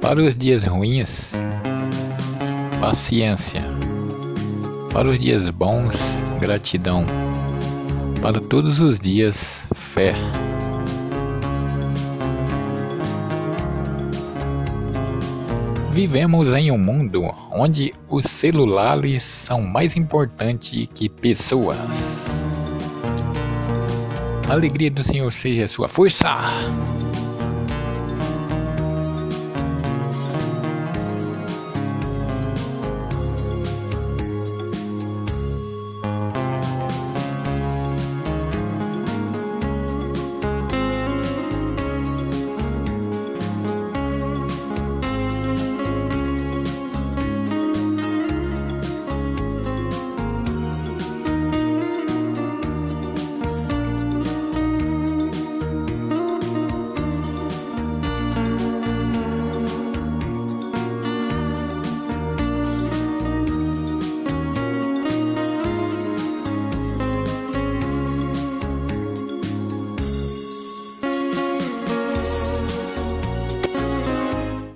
Para os dias ruins, paciência. Para os dias bons, gratidão. Para todos os dias, fé. Vivemos em um mundo onde os celulares são mais importantes que pessoas. A alegria do Senhor seja sua força.